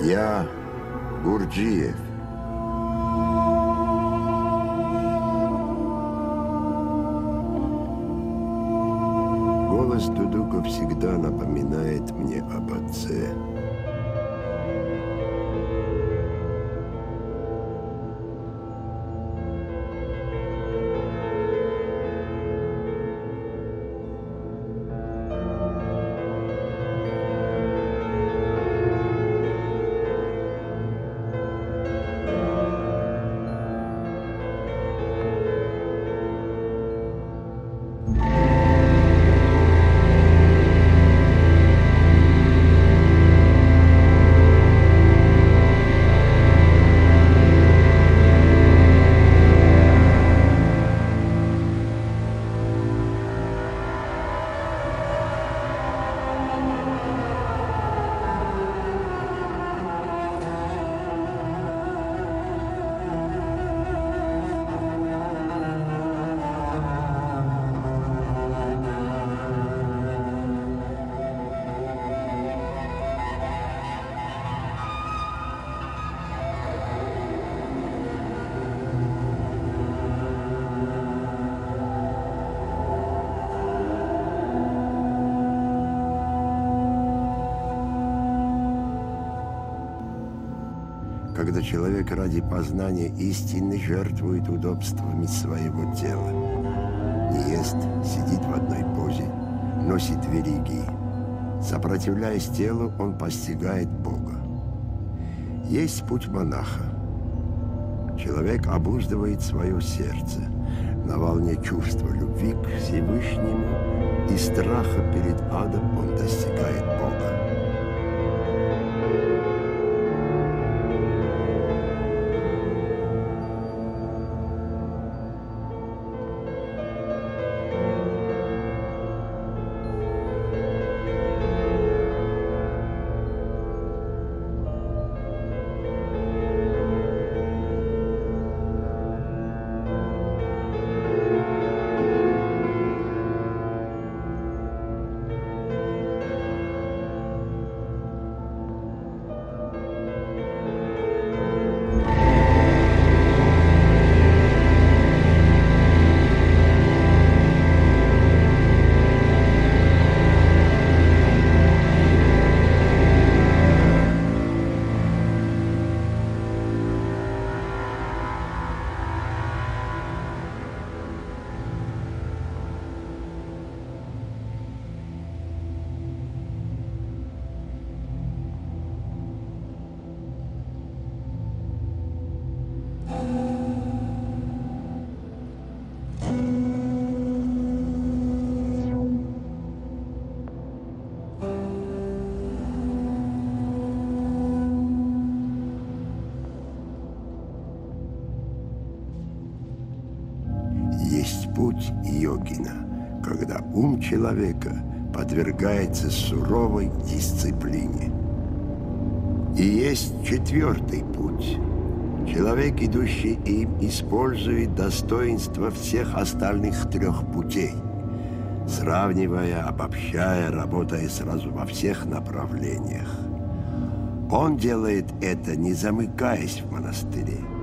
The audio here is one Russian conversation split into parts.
Я Гурджиев. Голос Дудука всегда напоминает мне об отце. Когда человек ради познания истины жертвует удобствами своего тела. Не ест, сидит в одной позе, носит вериги. Сопротивляясь телу, он постигает Бога. Есть путь монаха. Человек обуздывает свое сердце на волне чувства любви к Всевышнему и страха перед адом он достигает Бога. Путь йогина, когда ум человека подвергается суровой дисциплине. И есть четвертый путь. Человек, идущий им, использует достоинства всех остальных трех путей, сравнивая, обобщая, работая сразу во всех направлениях. Он делает это, не замыкаясь в монастыре.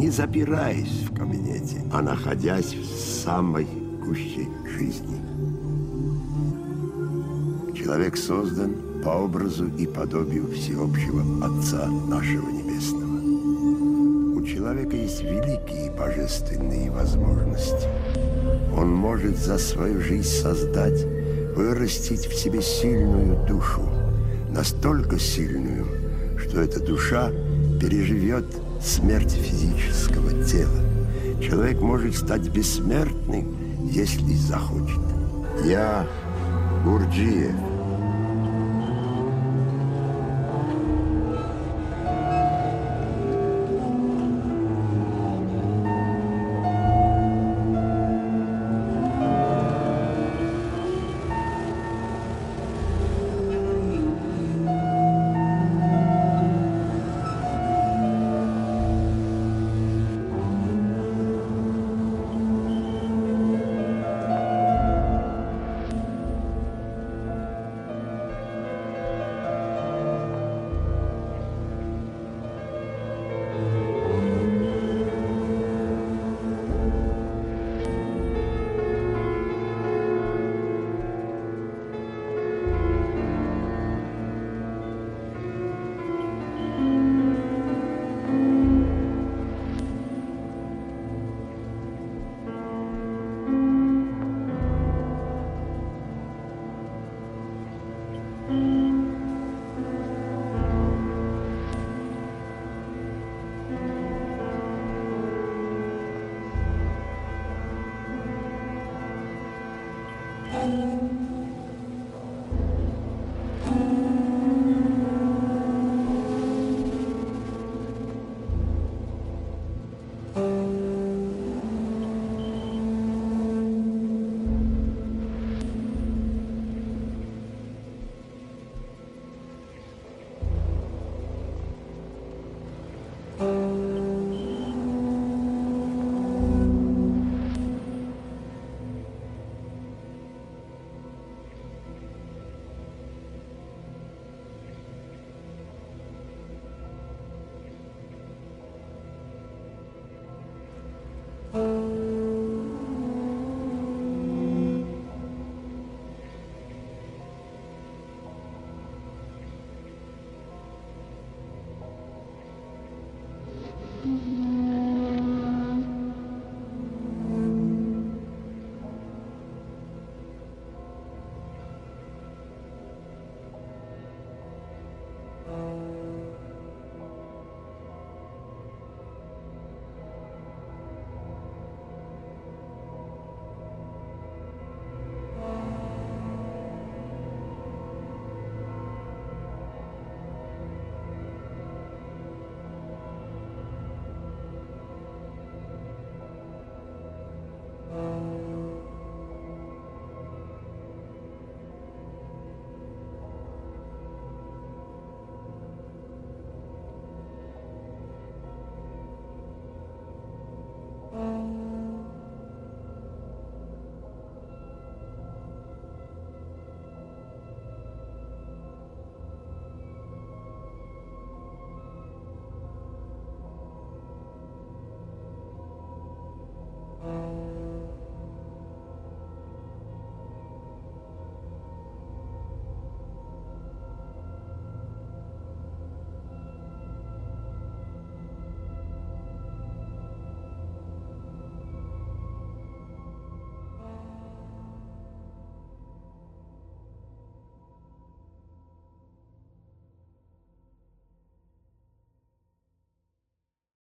Не запираясь в кабинете, а находясь в самой гуще жизни. Человек создан по образу и подобию всеобщего Отца нашего Небесного. У человека есть великие божественные возможности. Он может за свою жизнь создать, вырастить в себе сильную душу, настолько сильную, что эта душа переживет смерть физического тела. Человек может стать бессмертным, если захочет. Я Гурджиев.